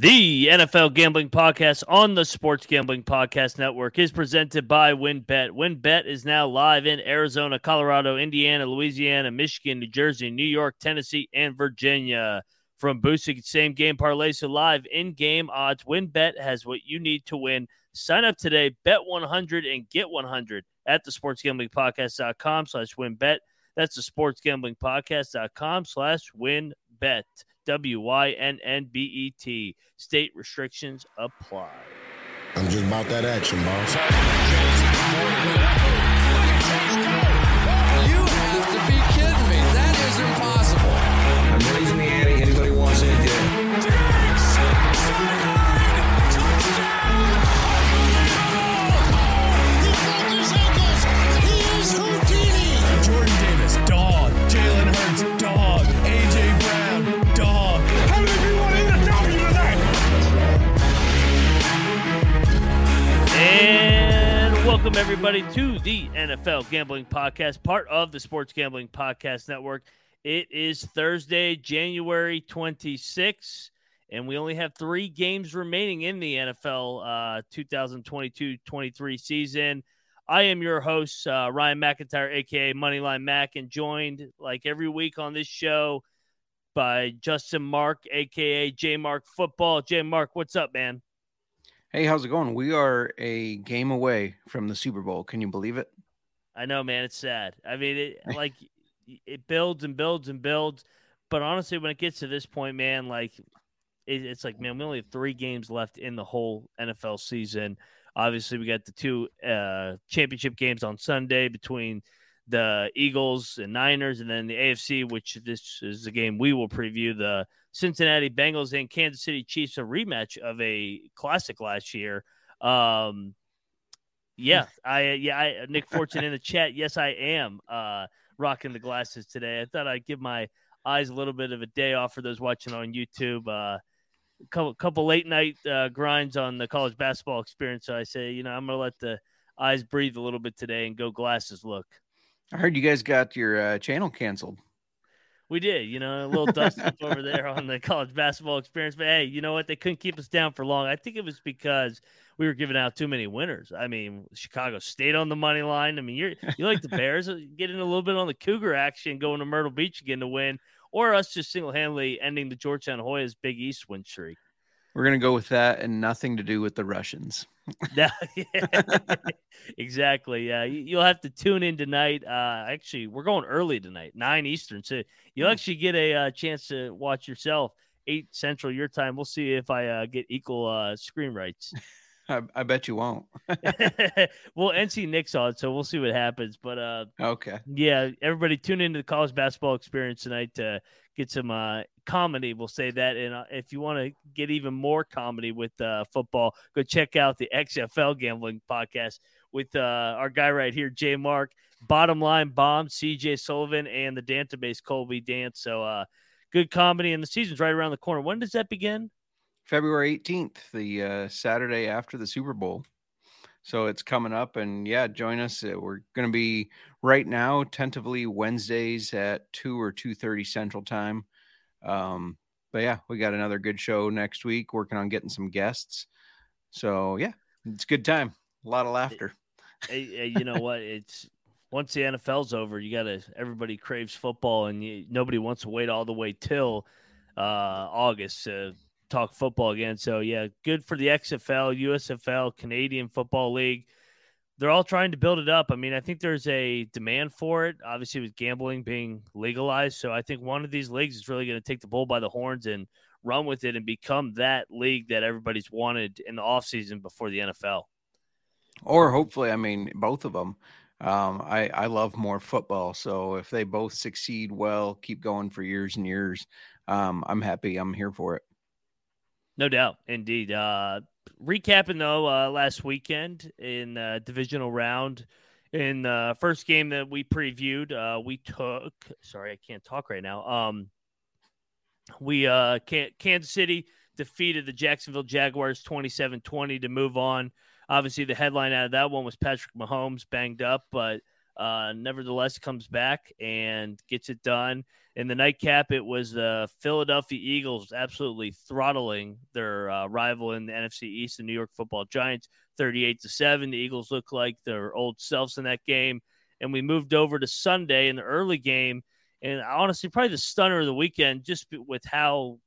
The NFL Gambling Podcast on the Sports Gambling Podcast Network is presented by WynnBET. WynnBET is now live in Arizona, Colorado, Indiana, Louisiana, Michigan, New Jersey, New York, Tennessee, and Virginia. From boosting same game parlays to live in game odds, WynnBET has what you need to win. Sign up today, bet 100 and get 100 at the sportsgamblingpodcast.com slash wynnbet. That's the sportsgamblingpodcast.com slash wynnbet. W Y N N B E T. State restrictions apply. I'm just about that action, boss. Welcome everybody to the NFL Gambling Podcast, part of the Sports Gambling Podcast Network. It is Thursday, January 26th, and we only have three games remaining in the NFL uh, 2022-23 season. I am your host, uh, Ryan McIntyre, aka Moneyline Mac, and joined like every week on this show by Justin Mark, aka J Mark Football. J Mark, what's up, man? Hey, how's it going? We are a game away from the Super Bowl. Can you believe it? I know, man. It's sad. I mean, it like it builds and builds and builds, but honestly, when it gets to this point, man, like it, it's like, man, we only have three games left in the whole NFL season. Obviously, we got the two uh, championship games on Sunday between the Eagles and Niners, and then the AFC, which this is the game we will preview the Cincinnati Bengals and Kansas City Chiefs, a rematch of a classic last year. Um, yeah, I yeah, I, Nick Fortune in the chat. Yes, I am uh, rocking the glasses today. I thought I'd give my eyes a little bit of a day off for those watching on YouTube. Uh, couple couple late night uh, grinds on the college basketball experience. So I say, you know, I'm gonna let the eyes breathe a little bit today and go glasses look. I heard you guys got your uh, channel canceled. We did, you know, a little dust up over there on the college basketball experience. But hey, you know what? They couldn't keep us down for long. I think it was because we were giving out too many winners. I mean, Chicago State on the money line. I mean, you're you like the Bears uh, getting a little bit on the Cougar action, going to Myrtle Beach again to win, or us just single handedly ending the Georgetown Hoyas Big East win streak. We're gonna go with that and nothing to do with the Russians. Yeah, exactly. Yeah, You- you'll have to tune in tonight. Uh, actually, we're going early tonight, nine Eastern, so you'll actually get a uh, chance to watch yourself. Eight Central your time. We'll see if I uh, get equal uh, screen rights. I, I bet you won't. well, NC Nick's on, so we'll see what happens. But uh, okay. yeah, everybody tune into the college basketball experience tonight to get some uh, comedy. We'll say that. And uh, if you want to get even more comedy with uh, football, go check out the XFL Gambling Podcast with uh, our guy right here, Jay Mark, Bottom Line Bomb, CJ Sullivan, and the database Colby Dance. So uh, good comedy, and the season's right around the corner. When does that begin? February 18th, the uh, Saturday after the Super Bowl. So it's coming up, and yeah, join us. Uh, We're going to be right now, tentatively Wednesdays at two or two thirty Central Time. Um, but yeah, we got another good show next week. Working on getting some guests. So yeah, it's a good time. A lot of laughter. Hey, hey, you know what? It's once the NFL's over, you got to everybody craves football, and you, nobody wants to wait all the way till uh, August to talk football again. So yeah, good for the XFL, USFL, Canadian Football League. They're all trying to build it up. I mean, I think there's a demand for it, obviously with gambling being legalized. So I think one of these leagues is really going to take the bull by the horns and run with it and become that league that everybody's wanted in the offseason before the NFL. or hopefully, I mean, both of them. Um, I I love more football, so if they both succeed well, keep going for years and years, um, I'm happy. I'm here for it. No doubt, indeed. Uh, recapping though, uh, last weekend in uh, divisional round, in the first game that we previewed, uh, we took. Sorry, I can't talk right now. Um, we uh, Kansas City defeated the Jacksonville Jaguars 27-20 to move on. Obviously, the headline out of that one was Patrick Mahomes banged up, but uh, nevertheless comes back and gets it done. In the nightcap, it was the Philadelphia Eagles absolutely throttling their uh, rival in the NFC East, the New York Football Giants, 38 to seven. The Eagles look like their old selves in that game, and we moved over to Sunday in the early game. And honestly, probably the stunner of the weekend, just with how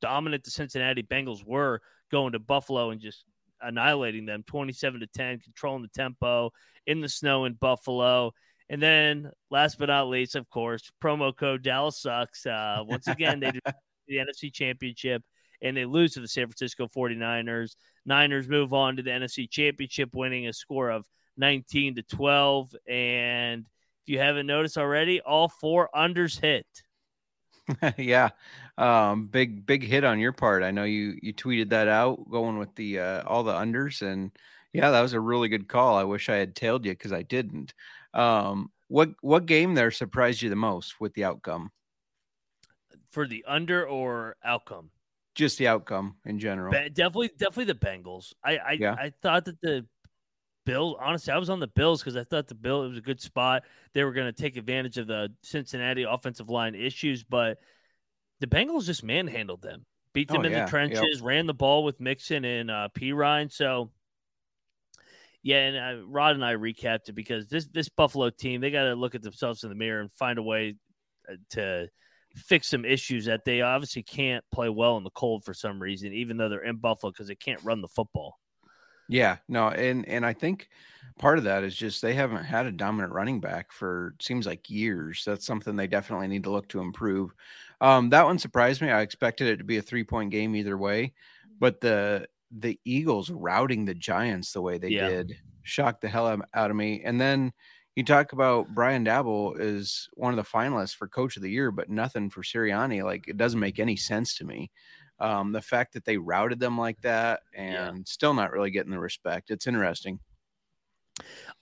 dominant the Cincinnati Bengals were going to Buffalo and just annihilating them 27 to 10, controlling the tempo in the snow in Buffalo. And then last but not least, of course, promo code Dallas sucks. Uh, once again, they do the NFC championship and they lose to the San Francisco 49ers. Niners move on to the NFC championship, winning a score of 19 to 12. And if you haven't noticed already, all four unders hit. yeah, um, big big hit on your part. I know you you tweeted that out, going with the uh, all the unders, and yeah, that was a really good call. I wish I had tailed you because I didn't. Um, what what game there surprised you the most with the outcome? For the under or outcome? Just the outcome in general. Ba- definitely, definitely the Bengals. I I, Yeah. I thought that the Bills. Honestly, I was on the Bills because I thought the Bill it was a good spot. They were going to take advantage of the Cincinnati offensive line issues, but the Bengals just manhandled them, beat them Oh, in yeah. the Yep. trenches, ran the ball with Mixon and uh, Perine. So. Yeah, and uh, Rod and I recapped it because this this Buffalo team they got to look at themselves in the mirror and find a way uh, to fix some issues that they obviously can't play well in the cold for some reason, even though they're in Buffalo because they can't run the football. Yeah, no, and and I think part of that is just they haven't had a dominant running back for seems like years. That's something they definitely need to look to improve. Um, that one surprised me. I expected it to be a three point game either way, but the the Eagles routing the Giants the way they Yeah. did shocked the hell out of me. And then you talk about Brian Daboll is one of the finalists for Coach of the Year, but nothing for Sirianni. Like it doesn't make any sense to me. Um, the fact that they routed them like that and Yeah. still not really getting the respect. It's interesting.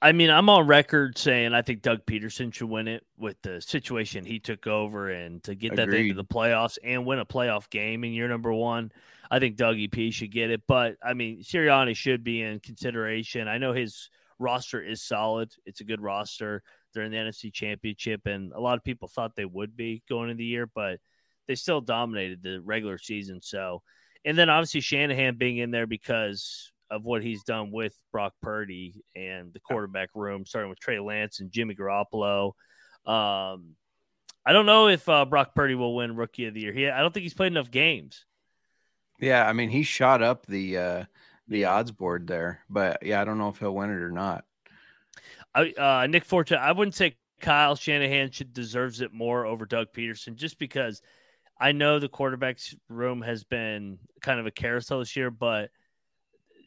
I mean, I'm on record saying I think Doug Pederson should win it with the situation he took over and to get that thing to the playoffs and win a playoff game in year number one. I think Dougie P should get it, but I mean, Sirianni should be in consideration. I know his roster is solid; it's a good roster. They're in the NFC Championship, and a lot of people thought they would be going into the year, but they still dominated the regular season. So, and then obviously Shanahan being in there because of what he's done with Brock Purdy and the quarterback room, starting with Trey Lance and Jimmy Garoppolo. Um, I don't know if uh, Brock Purdy will win Rookie of the Year. He, I don't think he's played enough games. Yeah, I mean he shot up the uh the odds board there, but yeah, I don't know if he'll win it or not. I, uh, Nick Fortune, I wouldn't say Kyle Shanahan should deserves it more over Doug Pederson, just because I know the quarterbacks room has been kind of a carousel this year, but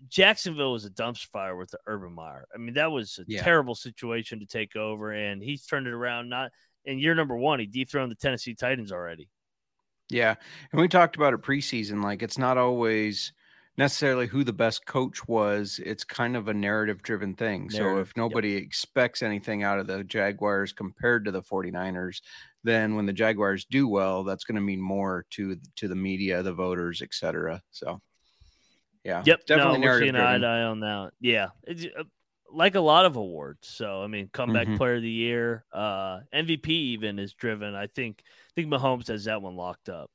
Jacksonville was a dumpster fire with the Urban Meyer. I mean, that was a Yeah. terrible situation to take over, and he's turned it around. Not in year number one, he dethroned the Tennessee Titans already. Yeah, and we talked about it preseason. Like it's not always necessarily who the best coach was. It's kind of a narrative driven thing. so Narrative, if yep. nobody expects anything out of the Jaguars compared to the 49ers, then when the Jaguars do well, that's going to mean more to to the media, the voters, etc. So yeah, Yep, definitely no, we're narrative eye driven. eye on that. Yeah, it's uh, like a lot of awards. So I mean, comeback Mhm. player of the year, uh, MVP even is driven. I think I think Mahomes has that one locked up.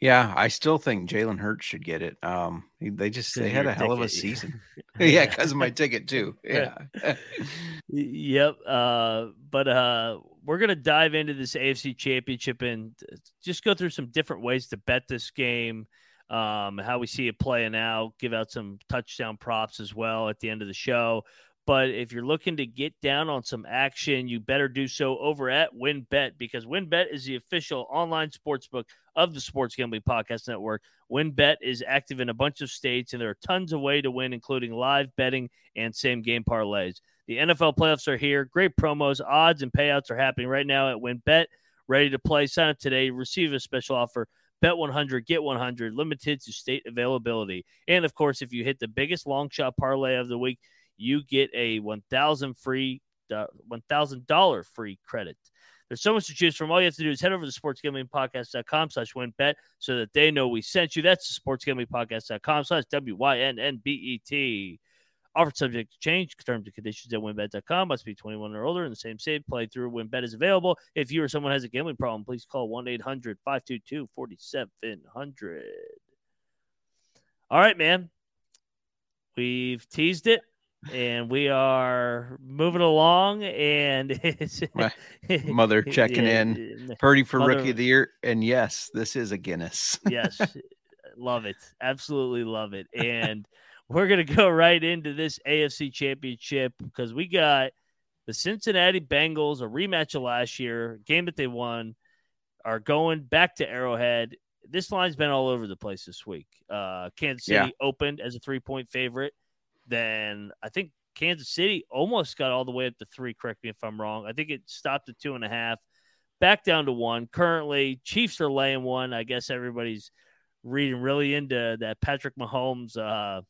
Yeah, I still think Jalen Hurts should get it. Um, they just they had a hell of a season. yeah, because of my ticket too. Yeah. Yep. Uh, but uh, we're gonna dive into this AFC Championship and uh, just go through some different ways to bet this game. Um, how we see it playing out. Give out some touchdown props as well at the end of the show. But if you're looking to get down on some action, you better do so over at WynnBET because WynnBET is the official online sportsbook of the Sports Gambling Podcast Network. WynnBET is active in a bunch of states, and there are tons of ways to win, including live betting and same game parlays. The NFL playoffs are here. Great promos, odds, and payouts are happening right now at WynnBET. Ready to play? Sign up today. Receive a special offer. Bet 100, get 100, limited to state availability. And of course, if you hit the biggest long shot parlay of the week, you get a 1000 free uh, $1,000 free credit. There's so much to choose from. All you have to do is head over to sportsgamblingpodcast.com slash wynnbet so that they know we sent you. That's sportsgamblingpodcast.com slash W-Y-N-N-B-E-T. Offer subject to change. Terms and conditions at wynnbet.com. Must be 21 or older in the same state. Play through WynnBET is available. If you or someone has a gambling problem, please call 1 800 522 4700. All right, man. We've teased it and we are moving along and it's Mother checking in. Purdy for Mother- rookie of the year. And yes, this is a Guinness. yes love it absolutely love it and we're gonna go right into this afc championship because we got the cincinnati bengals a rematch of last year game that they won are going back to arrowhead. This line's been all over the place this week. Uh kansas city Yeah. opened as a three point favorite. Then i think kansas city almost got all the way up to three correct me if i'm wrong. I think it stopped at two and a half back down to one. Currently chiefs are laying one. I guess everybody's reading really into that Patrick Mahomes uh,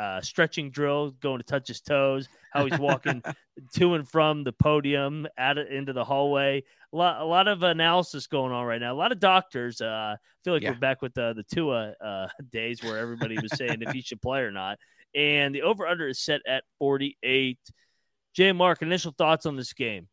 uh, stretching drill, going to touch his toes, how he's walking to and from the podium, out into the hallway. A lot, a lot of analysis going on right now. A lot of doctors. Uh, I feel like Yeah. we're back with the the Tua uh, days where everybody was saying if he should play or not. And the over under is set at 48. Jay Mark, initial thoughts on this game?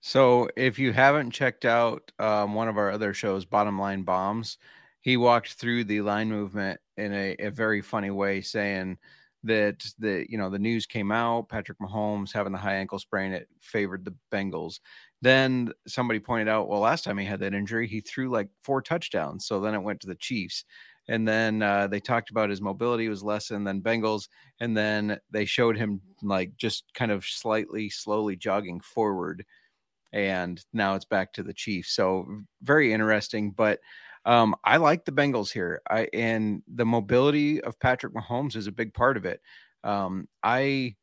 So if you haven't checked out um, one of our other shows, Bottom Line Bombs, he walked through the line movement in a, a very funny way, saying that the you know the news came out, Patrick Mahomes having the high ankle sprain, it favored the Bengals. Then somebody pointed out, well, last time he had that injury, he threw like four touchdowns. So then it went to the Chiefs. And then uh, they talked about his mobility was lessened than Bengals. And then they showed him like just kind of slightly, slowly jogging forward and now it's back to the Chiefs. So very interesting, but um, I like the Bengals here. I and the mobility of Patrick Mahomes is a big part of it. Um, I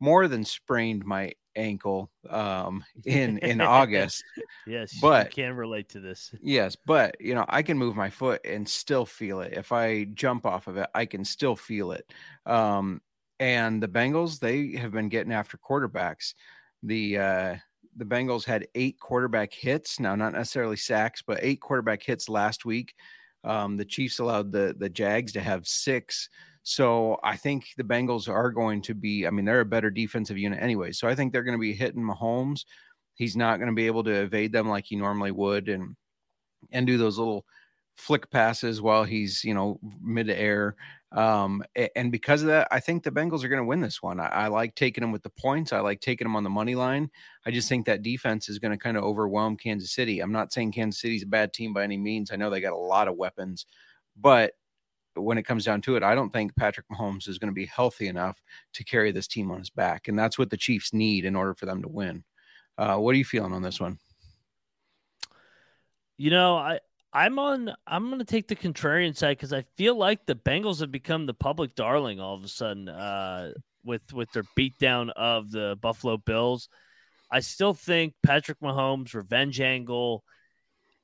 more than sprained my ankle um, in in August. Yes, But- you can relate to this. Yes, but you know, I can move my foot and still feel it. If I jump off of it, I can still feel it. Um, and the Bengals, they have been getting after quarterbacks. The uh, the Bengals had eight quarterback hits. Now, not necessarily sacks, but eight quarterback hits last week. Um, the Chiefs allowed the the Jags to have six. So I think the Bengals are going to be. I mean, they're a better defensive unit anyway. So I think they're going to be hitting Mahomes. He's not going to be able to evade them like he normally would, and and do those little flick passes while he's you know mid air. Um, and because of that, I think the Bengals are going to win this one. I, I like taking them with the points. I like taking them on the money line. I just think that defense is going to kind of overwhelm Kansas City. I'm not saying Kansas City's a bad team by any means. I know they got a lot of weapons, but when it comes down to it, I don't think Patrick Mahomes is going to be healthy enough to carry this team on his back, and that's what the Chiefs need in order for them to win. Uh, what are you feeling on this one? You know, I I'm on. I'm going to take the contrarian side because I feel like the Bengals have become the public darling all of a sudden uh, with with their beatdown of the Buffalo Bills. I still think Patrick Mahomes revenge angle.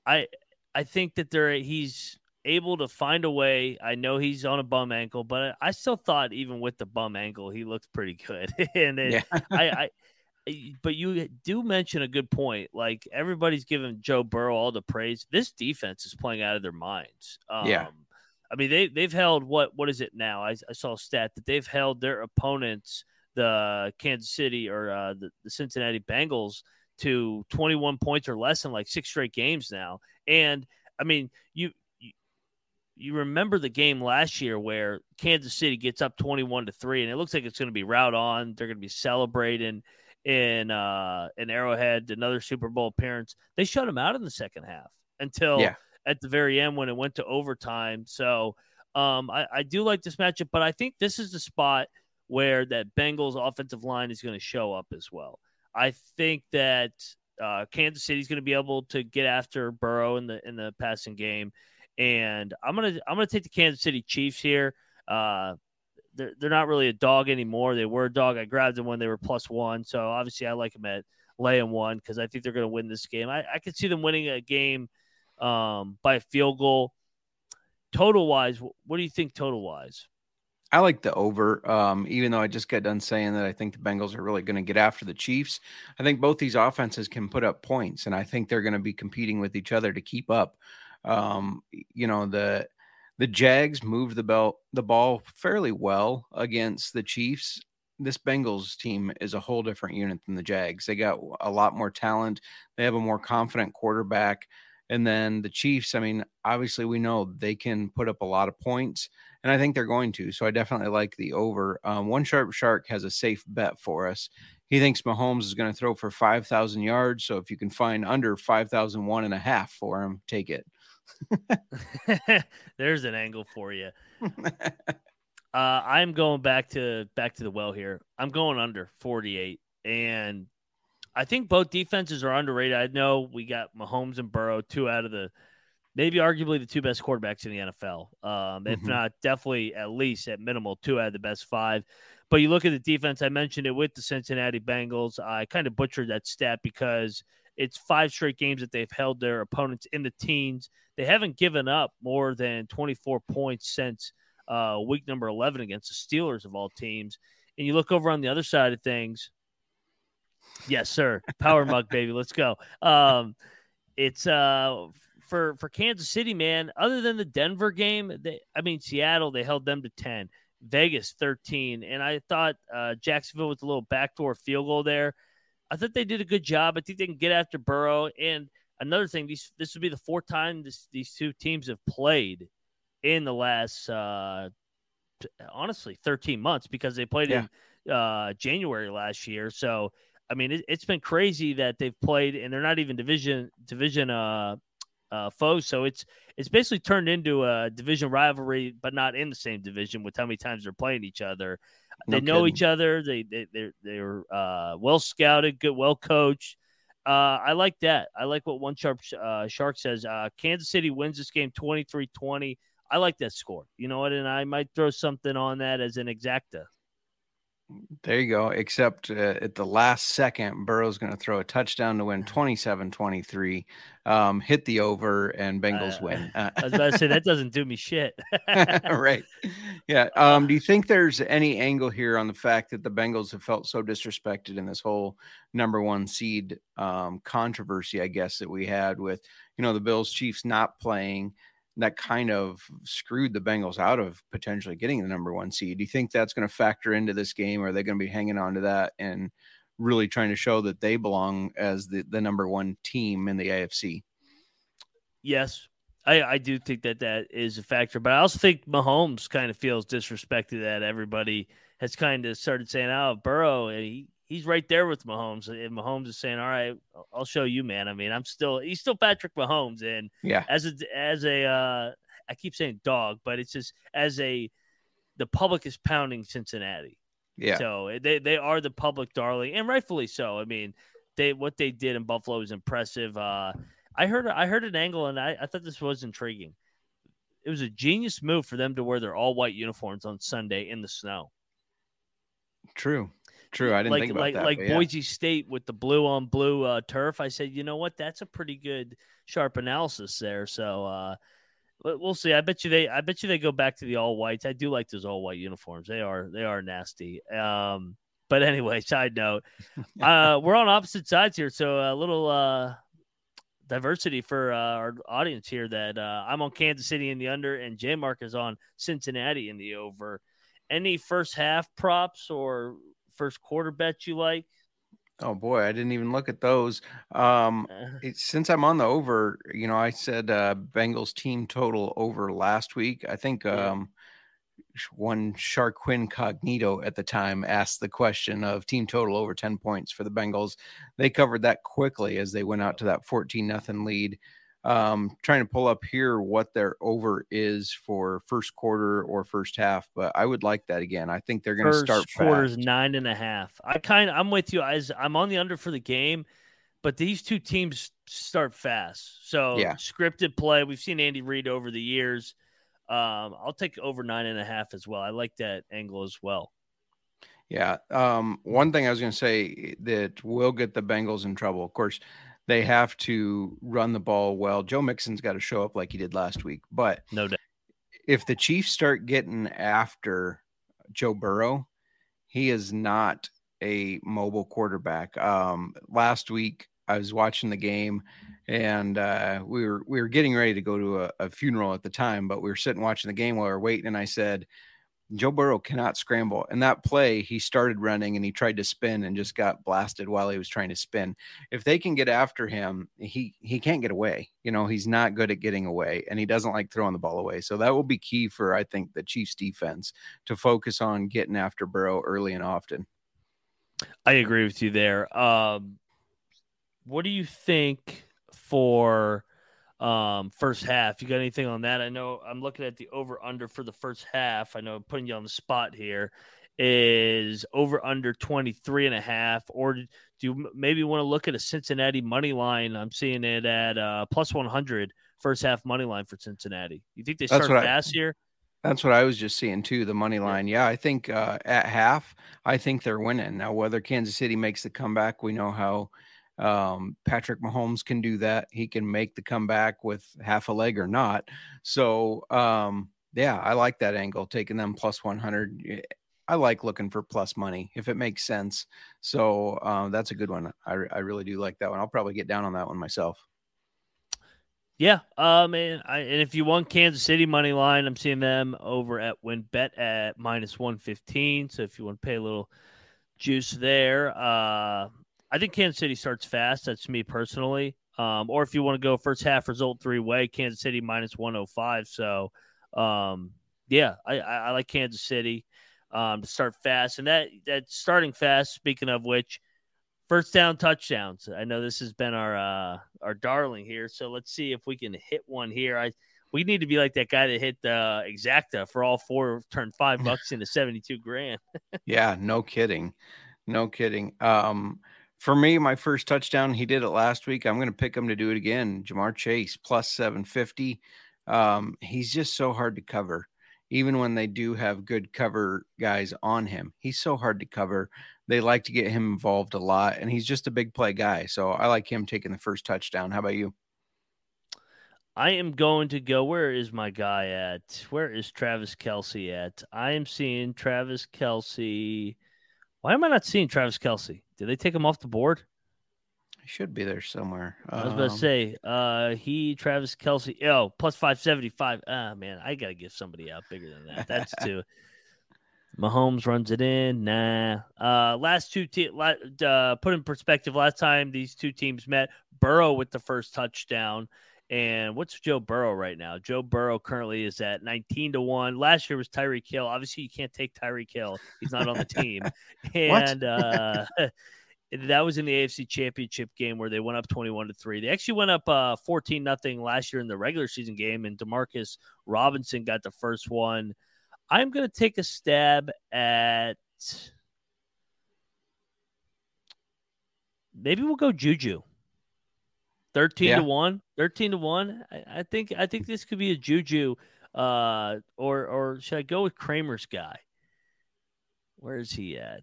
I I think that there he's able to find a way. I know he's on a bum ankle, but I still thought even with the bum ankle, he looked pretty good. and it, Yeah. I, I, but you do mention a good point. Like everybody's giving Joe Burrow all the praise. This defense is playing out of their minds. Um, Yeah. I mean they they've held what what is it now? I, I saw a stat that they've held their opponents, the Kansas City or uh, the, the Cincinnati Bengals, to 21 points or less in like six straight games now. And I mean you. you- You remember the game last year where Kansas City gets up 21 to 3 and it looks like it's going to be route on. They're going to be celebrating in uh in Arrowhead, another Super Bowl appearance. They shut him out in the second half until Yeah. at the very end when it went to overtime. So um I, I do like this matchup, but I think this is the spot where that Bengals offensive line is going to show up as well. I think that uh, Kansas City is going to be able to get after Burrow in the in the passing game, and I'm gonna I'm gonna take the Kansas City Chiefs here. Uh, they're they're not really a dog anymore. They were a dog. I grabbed them when they were plus one, so obviously I like them at laying one because I think they're going to win this game. I, I could see them winning a game um, by field goal. Total wise, what do you think? Total wise, I like the over, um, even though I just got done saying that I think the Bengals are really going to get after the Chiefs. I think both these offenses can put up points, and I think they're going to be competing with each other to keep up. Um, you know the the Jags moved the bell the ball fairly well against the Chiefs. This Bengals team is a whole different unit than the Jags. They got a lot more talent. They have a more confident quarterback. And then the Chiefs, I mean, obviously we know they can put up a lot of points, and I think they're going to. So I definitely like the over. Um, One Sharp Shark has a safe bet for us. He thinks Mahomes is going to throw for 5,000 yards. So if you can find under 5,001 and a half for him, take it. There's an angle for you. Uh, I'm going back to back to the well here. I'm going under 48, and I think both defenses are underrated. I know we got Mahomes and Burrow, two out of the maybe arguably the two best quarterbacks in the NFL. Um, if Mhm. not, definitely at least at minimal two out of the best five. But you look at the defense. I mentioned it with the Cincinnati Bengals. I kind of butchered that stat because it's five straight games that they've held their opponents in the teens. They haven't given up more than 24 points since uh, week number 11 against the Steelers of all teams. And you look over on the other side of things. Yes, sir. Power mug, baby. Let's go. Um, it's uh for for Kansas City, man. Other than the Denver game, they, I mean Seattle, they held them to 10. Vegas 13, and I thought uh, Jacksonville with a little backdoor field goal there. I thought they did a good job. I think they can get after Burrow. And another thing, these this would be the fourth time this, these two teams have played in the last uh, t- honestly 13 months because they played in uh, January last year. So I mean, it, it's been crazy that they've played, and they're not even division division uh, uh, foes. So it's it's basically turned into a division rivalry, but not in the same division with how many times they're playing each other. No they know kidding. each other. They they they're, they're uh, well scouted, good, well coached. Uh, I like that. I like what one sharp uh, shark says. Uh, Kansas City wins this game 23-20. I like that score. You know what? And I might throw something on that as an exacta. There you go. Except uh, at the last second, Burrow's going to throw a touchdown to win 27 23, um, hit the over, and Bengals Uh, win. Uh, I was about to say that doesn't do me shit. right. Yeah. Um, do you think there's any angle here on the fact that the Bengals have felt so disrespected in this whole number one seed um, controversy, I guess, that we had with, you know, the Bills Chiefs not playing? That kind of screwed the Bengals out of potentially getting the number one seed. Do you think that's going to factor into this game? Or are they going to be hanging on to that and really trying to show that they belong as the, the number one team in the AFC? Yes, I, I do think that that is a factor, but I also think Mahomes kind of feels disrespected that everybody has kind of started saying, "Oh, Burrow, and he, he's right there with Mahomes," and Mahomes is saying, "All right, I'll show you, man. I mean, I'm still he's still Patrick Mahomes, and Yeah. as a as a uh, I keep saying dog, but it's just as a the public is pounding Cincinnati. Yeah. So they they are the public darling, and rightfully so. I mean, they what they did in Buffalo is impressive. Uh, I heard I heard an angle, and I, I thought this was intriguing. It was a genius move for them to wear their all white uniforms on Sunday in the snow. True. True. I didn't like think about like that. like yeah. Boise State with the blue on blue uh, turf. I said, you know what? That's a pretty good sharp analysis there. So uh, we'll see. I bet you they I bet you they go back to the all whites. I do like those all white uniforms. They are they are nasty. Um, but anyway, side note, uh, we're on opposite sides here, so a little uh, diversity for uh, our audience here. That uh, I'm on Kansas City in the under, and J Mark is on Cincinnati in the over. Any first half props or first quarter bets you like? Oh boy, I didn't even look at those. Um, Uh, it, since I'm on the over, you know, I said uh, Bengals team total over last week. I think um, one Shark Cognito at the time asked the question of team total over 10 points for the Bengals. They covered that quickly as they went out to that 14 nothing lead. Um, trying to pull up here what their over is for first quarter or first half, but I would like that again. I think they're going to first start quarter's fast. nine and a half. I kind of I'm with you. As I'm on the under for the game, but these two teams start fast. So Yeah. scripted play. We've seen Andy Reid over the years. Um, I'll take over nine and a half as well. I like that angle as well. Yeah. Um, one thing I was going to say that will get the Bengals in trouble. Of course, they have to run the ball well. Joe Mixon's got to show up like he did last week. But No doubt. if the Chiefs start getting after Joe Burrow, he is not a mobile quarterback. Um, last week, I was watching the game, and uh, we were we were getting ready to go to a, a funeral at the time, but we were sitting watching the game while we were waiting, and I said, Joe Burrow cannot scramble. And that play, he started running and he tried to spin and just got blasted while he was trying to spin. If they can get after him, he he can't get away. You know, he's not good at getting away and he doesn't like throwing the ball away. So that will be key for I think the Chiefs defense to focus on getting after Burrow early and often. I agree with you there. Um, what do you think for um, first half. You got anything on that? I know I'm looking at the over under for the first half. I know I'm putting you on the spot here. Is over under 23 and a half, or do you maybe want to look at a Cincinnati money line? I'm seeing it at uh, plus 100 first half money line for Cincinnati. You think they start fast I, here? That's what I was just seeing too. The money line, yeah. I think uh, at half, I think they're winning. Now, whether Kansas City makes the comeback, we know how um, Patrick Mahomes can do that. He can make the comeback with half a leg or not. So, um, yeah, I like that angle, taking them plus 100. I like looking for plus money if it makes sense. So uh, that's a good one. I, I really do like that one. I'll probably get down on that one myself. Yeah, um, and, I, and if you want Kansas City money line, I'm seeing them over at WynnBET at minus one fifteen. So if you want to pay a little juice there, uh, I think Kansas City starts fast. That's me personally. Um, or if you want to go first half result three way, Kansas City minus 105. So, um, yeah, I, I, like Kansas City um, to start fast. And that, that starting fast, speaking of which, first down touchdowns. I know this has been our uh, our darling here. So let's see if we can hit one here. I we need to be like that guy that hit the exacta for all four, turned five bucks into 72 grand. yeah, no kidding. No kidding. Um, for me, my first touchdown, he did it last week. I'm going to pick him to do it again. Ja'Marr Chase plus 750. Um, he's just so hard to cover, even when they do have good cover guys on him. He's so hard to cover. They like to get him involved a lot, and he's just a big play guy. So I like him taking the first touchdown. How about you? I am going to go. Where is my guy at? Where is Travis Kelce at? I am seeing Travis Kelce. Why am I not seeing Travis Kelce? Did they take him off the board? He should be there somewhere. I was about to um, say, uh, he Travis Kelce, oh, plus five seventy five. Ah, man, I gotta give somebody out bigger than that. That's two. Mahomes runs it in. Nah. Uh, last two teams. Uh, put in perspective. Last time these two teams met, Burrow with the first touchdown. And what's Joe Burrow right now? Joe Burrow currently is at 19 to 1. Last year was Tyreek Hill. Obviously, you can't take Tyreek Hill. He's not on the team. and uh, that was in the AFC Championship game where they went up 21 to 3. They actually went up uh, 14 nothing last year in the regular season game and DeMarcus Robinson got the first one. I'm going to take a stab at maybe we'll go Juju. 13 yeah. to 1 13 to 1 I, I, think i think this could be a juju uh or or should i go with kramer's guy? Where is he at?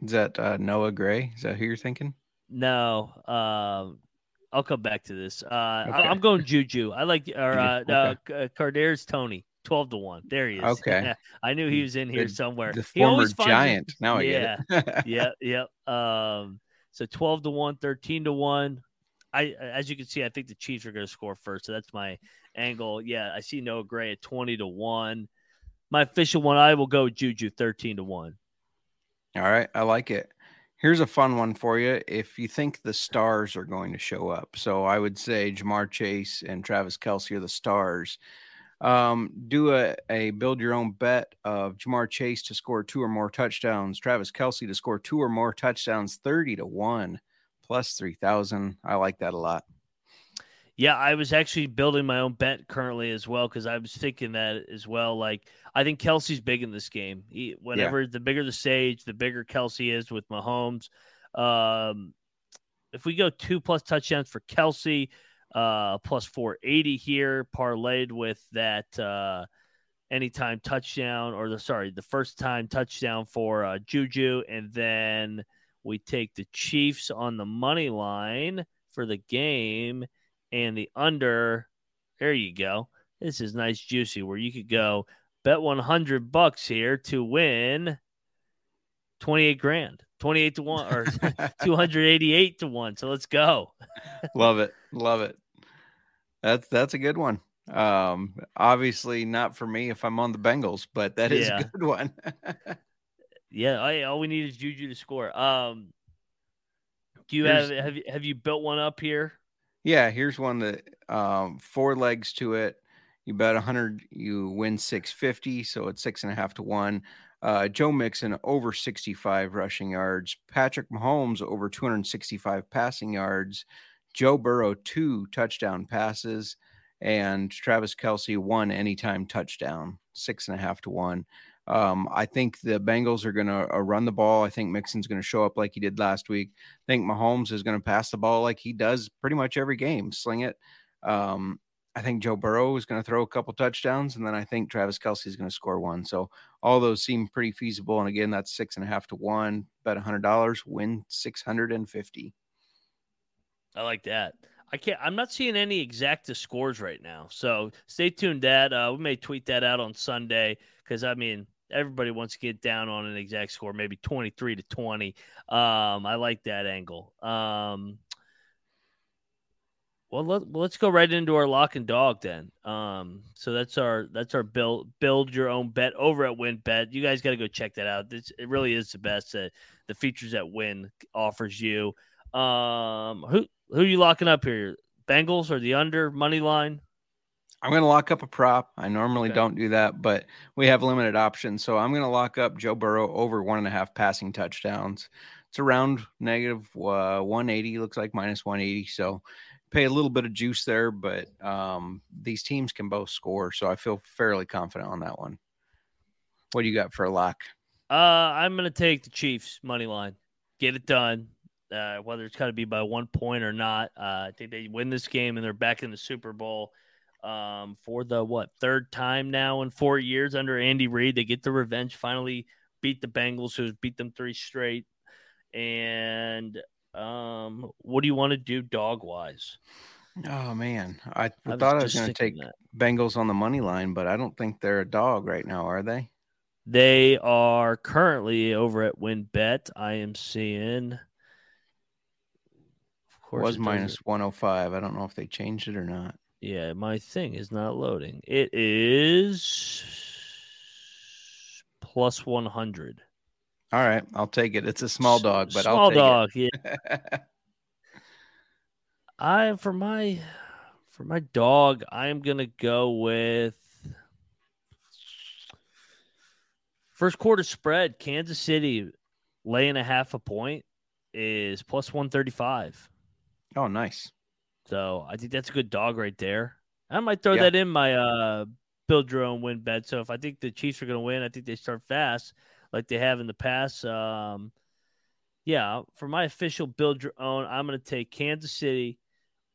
Is that uh, noah gray? Is that who you're thinking? No um i'll come back to this. Uh okay. I, am going juju. I like or uh, okay. uh Toney 12 to 1 there he is. Okay. I knew he was in here the, somewhere. The former giant. Now i yeah. Yeah yeah um so 12 to 1, 13 to 1. I as you can see, I think the Chiefs are going to score first. So that's my angle. Yeah, I see Noah Gray at 20 to 1. My official one, I will go Juju 13 to 1. All right, I like it. Here's a fun one for you. If you think the stars are going to show up, so I would say Ja'Marr Chase and Travis Kelce are the stars. Um, do a, a build your own bet of Ja'Marr Chase to score two or more touchdowns, Travis Kelce to score two or more touchdowns, 30 to 1 plus 3,000. I like that a lot. Yeah, I was actually building my own bet currently as well because I was thinking that as well. Like, I think Kelce's big in this game. He, whenever yeah. the bigger the stage, the bigger Kelce is with Mahomes. Um, if we go two plus touchdowns for Kelce, uh, plus 480 here, parlayed with that uh, anytime touchdown or the sorry, the first time touchdown for uh, Juju, and then we take the Chiefs on the money line for the game and the under. There you go. This is nice, juicy, where you could go bet 100 bucks here to win 28 grand. 28 to 1 or 288 to 1. So let's go. Love it. Love it. That's that's a good one. Um obviously not for me if I'm on the Bengals, but that is Yeah. a good one. Yeah, I, all we need is Juju to score. Um do you have have you, have you built one up here? yeah, here's one that um four legs to it. You bet 100, you win 650, so it's six and a half to one. Uh, Joe Mixon over 65 rushing yards. Patrick Mahomes over 265 passing yards. Joe Burrow two touchdown passes, and Travis Kelce one anytime touchdown, six and a half to one. Um, I think the Bengals are going to uh, run the ball. I think Mixon's going to show up like he did last week. I think Mahomes is going to pass the ball like he does pretty much every game, sling it. Um, I think Joe Burrow is going to throw a couple touchdowns, and then I think Travis Kelce is going to score one. So all those seem pretty feasible. And again, that's six and a half to one. Bet a hundred dollars, win six hundred and fifty. I like that. I can't. I'm not seeing any exact scores right now, so stay tuned. Dad, uh, we may tweet that out on Sunday because I mean everybody wants to get down on an exact score, maybe 23 to 20. Um, I like that angle. Um, well, let, let's go right into our lock and dog then. Um, so that's our that's our build build your own bet over at WynnBET. You guys got to go check that out. It really is the best. Uh, the features that Wynn offers you. Um, who who are you locking up here? Bengals or the under money line? I'm going to lock up a prop. I normally Okay. don't do that, but we have limited options. So I'm going to lock up Joe Burrow over one and a half passing touchdowns. It's around negative uh, 180, looks like minus 180. So pay a little bit of juice there, but um, these teams can both score. So I feel fairly confident on that one. What do you got for a lock? Uh, I'm gonna take the Chiefs money line. Get it done. Uh, whether it's got to be by one point or not. Uh, I think they win this game and they're back in the Super Bowl. Um, for the what third time now in four years under Andy Reid, they get the revenge. Finally, beat the Bengals, who's beat them three straight. And um, what do you want to do dog wise? Oh, man. I, I thought I was going to take that. Bengals on the money line, but I don't think they're a dog right now, are they? They are currently over at WynnBET. I am seeing. Of course, was it minus doesn't- 105. I don't know if they changed it or not. Yeah, my thing is not loading. It is plus one hundred. All right, I'll take it. It's a small dog, but small I'll take dog. Yeah. I for my for my dog, I'm gonna go with first quarter spread. Kansas City laying a half a point is plus one thirty five. Oh, nice. So I think that's a good dog right there. I might throw Yeah. that in my uh build your own win bet. So if I think the Chiefs are going to win, I think they start fast like they have in the past. Um, yeah, for my official build your own, I'm going to take Kansas City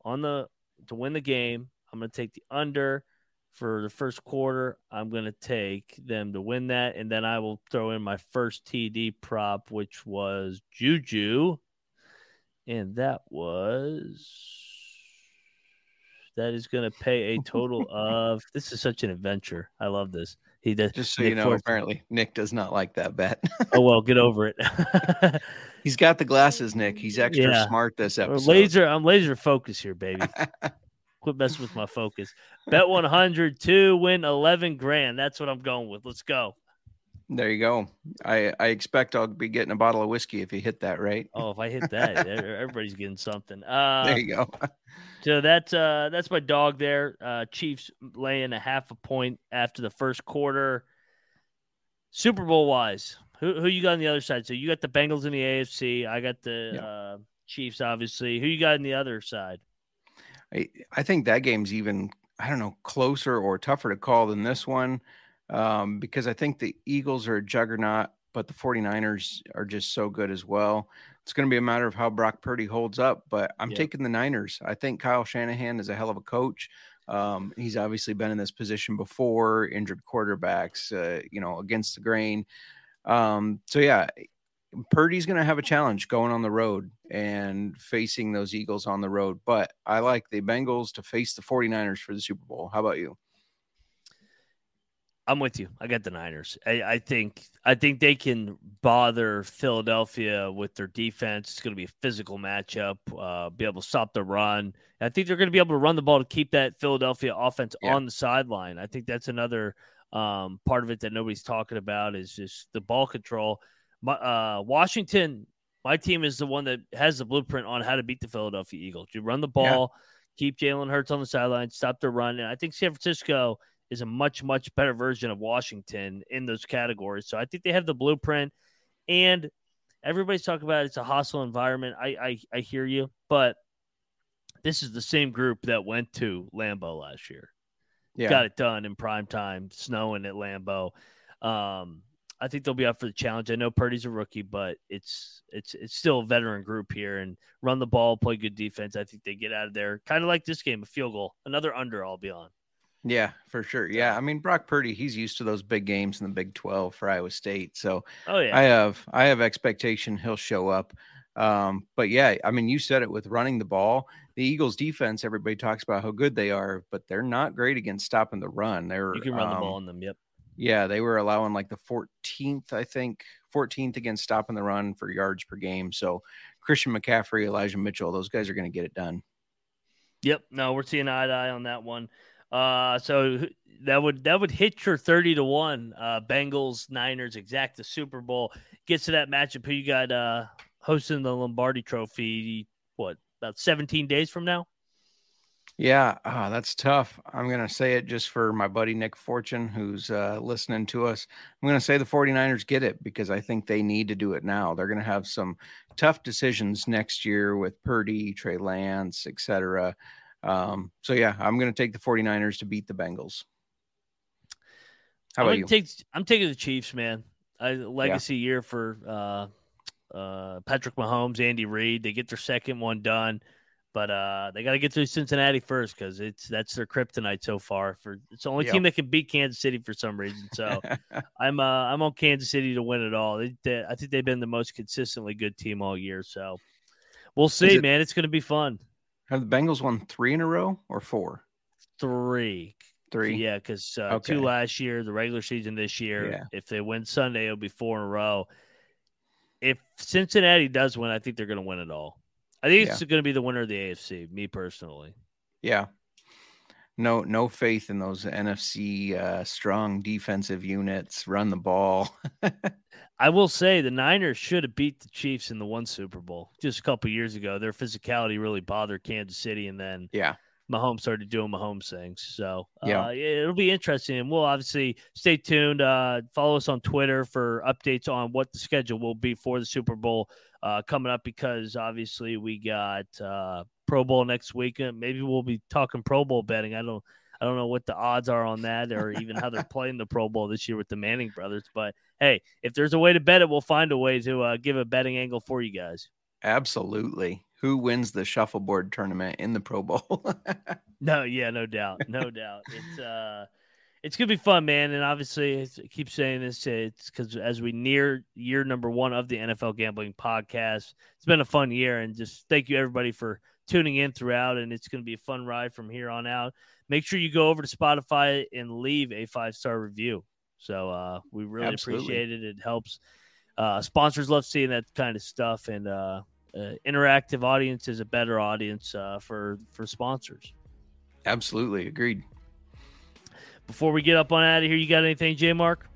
on the to win the game. I'm going to take the under for the first quarter. I'm going to take them to win that, and then I will throw in my first TD prop, which was Juju, and that was that is going to pay a total of. This is such an adventure. I love this. He does. Just so Nick you know, apparently Nick does not like that bet. oh well, get over it. He's got the glasses, Nick. He's extra Yeah. smart this episode. laser. I'm laser focused here, baby. Quit messing with my focus. Bet 100 to win 11 grand. That's what I'm going with. Let's go. There you go. I I expect I'll be getting a bottle of whiskey if you hit that right. Oh, if I hit that, everybody's getting something. Uh, there you go. so that's uh that's my dog there. Uh, Chiefs laying a half a point after the first quarter. Super Bowl wise, who who you got on the other side? So you got the Bengals in the AFC. I got the Yeah. uh, Chiefs, obviously. Who you got on the other side? I, I think that game's even I don't know closer or tougher to call than this one um, because I think the Eagles are a juggernaut, but the 49ers are just so good as well. It's going to be a matter of how Brock Purdy holds up, but I'm Yep. taking the Niners. I think Kyle Shanahan is a hell of a coach. Um, he's obviously been in this position before, injured quarterbacks, uh, you know, against the grain. Um, so yeah, Purdy's going to have a challenge going on the road and facing those Eagles on the road. But I like the Bengals to face the 49ers for the Super Bowl. How about you? I'm with you. I got the Niners. I, I think I think they can bother Philadelphia with their defense. It's going to be a physical matchup. Uh, be able to stop the run. I think they're going to be able to run the ball to keep that Philadelphia offense Yeah. on the sideline. I think that's another um, part of it that nobody's talking about is just the ball control. My, uh, Washington, my team is the one that has the blueprint on how to beat the Philadelphia Eagles. You run the Yeah. ball, keep Jalen Hurts on the sideline, stop the run, and I think San Francisco is a much much better version of Washington in those categories. So I think they have the blueprint, and everybody's talking about it's a hostile environment. I I, I hear you, but this is the same group that went to Lambeau last year Yeah. got it done in prime time, snowing at Lambeau. Um, I think they'll be up for the challenge. I know Purdy's a rookie, but it's it's it's still a veteran group here and run the ball, play good defense. I think they get out of there kind of like this game, a field goal, another under. I'll be on. Yeah, for sure. Yeah, I mean Brock Purdy, he's used to those big games in the Big 12 for Iowa State. So Oh yeah, I have I have expectation he'll show up. Um, but yeah, I mean you said it with running the ball. The Eagles defense, everybody talks about how good they are, but they're not great against stopping the run. They're you can run the um, ball on them. Yep. Yeah, they were allowing like the 14th, I think, 14th against stopping the run for yards per game. So Christian McCaffrey, Elijah Mitchell, those guys are going to get it done. Yep. No, we're seeing eye to eye on that one. Uh, so that would that would hit your thirty to one. Uh, Bengals Niners exact the Super Bowl gets to that matchup. Who you got uh hosting the Lombardi Trophy? What about seventeen days from now? Yeah, ah, that's tough. I'm going to say it just for my buddy Nick Fortune, who's uh, listening to us. I'm going to say the 49ers get it because I think they need to do it now. They're going to have some tough decisions next year with Purdy, Trey Lance, etc. Um, so, yeah, I'm going to take the 49ers to beat the Bengals. How I'm about you? Take, I'm taking the Chiefs, man. I, legacy year for uh, uh, Patrick Mahomes, Andy Reid. They get their second one done, but uh, they got to get through Cincinnati first because it's that's their kryptonite so far. For it's the only Yep. team that can beat Kansas City for some reason. So I'm uh, I'm on Kansas City to win it all. They, they, I think they've been the most consistently good team all year. So we'll see, it- man. It's going to be fun. Have the Bengals won three in a row or four? Three. Three. Yeah, because uh, Okay. two last year, the regular season this year. Yeah. If they win Sunday, it'll be four in a row. If Cincinnati does win, I think they're going to win it all. I think it's going to be the winner of the AFC. Me personally. Yeah. No, no faith in those NFC uh, strong defensive units. Run the ball. I will say the Niners should have beat the Chiefs in the one Super Bowl just a couple years ago. Their physicality really bothered Kansas City, and then yeah. Mahomes started doing Mahomes things. So Yeah. uh, it'll be interesting. And we'll obviously stay tuned. Uh, follow us on Twitter for updates on what the schedule will be for the Super Bowl uh, coming up because obviously we got uh, Pro Bowl next week. Uh, Maybe we'll be talking Pro Bowl betting. I don't. I don't know what the odds are on that, or even how they're playing the Pro Bowl this year with the Manning brothers. But hey, if there's a way to bet it, we'll find a way to uh, give a betting angle for you guys. Absolutely. Who wins the shuffleboard tournament in the Pro Bowl? No, yeah, no doubt, no doubt. It's uh, it's gonna be fun, man. And obviously, I keep saying this. It's because as we near year number one of the NFL Gambling Podcast, it's been a fun year, and just thank you everybody for tuning in throughout. And it's gonna be a fun ride from here on out. Make sure you go over to Spotify and leave a five star review. So uh, we really Absolutely. appreciate it. It helps. Uh, sponsors love seeing that kind of stuff, and uh, uh, interactive audience is a better audience uh, for for sponsors. Absolutely. Agreed. Before we get up on out of here, you got anything, J Mark?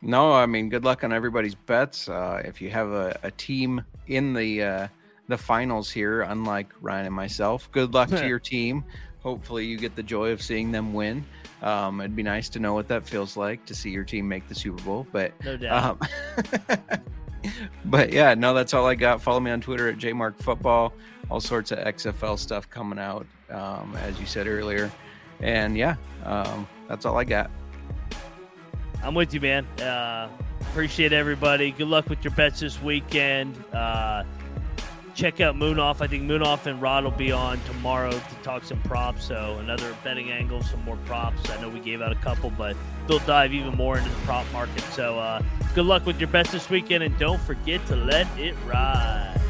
No, I mean, good luck on everybody's bets. Uh, if you have a, a team in the uh, the finals here, unlike Ryan and myself, good luck to your team. Hopefully, you get the joy of seeing them win. Um, it'd be nice to know what that feels like to see your team make the Super Bowl. But No doubt. Um, but yeah, no, that's all I got. Follow me on Twitter at jmarkfootball. All sorts of XFL stuff coming out, um, as you said earlier. And yeah, um, that's all I got. I'm with you, man. Uh, appreciate everybody. Good luck with your bets this weekend. Uh, check out Moonoff. I think Moonoff and Rod will be on tomorrow to talk some props. So another betting angle, some more props. I know we gave out a couple, but they'll dive even more into the prop market. So uh, good luck with your bets this weekend, and don't forget to let it ride.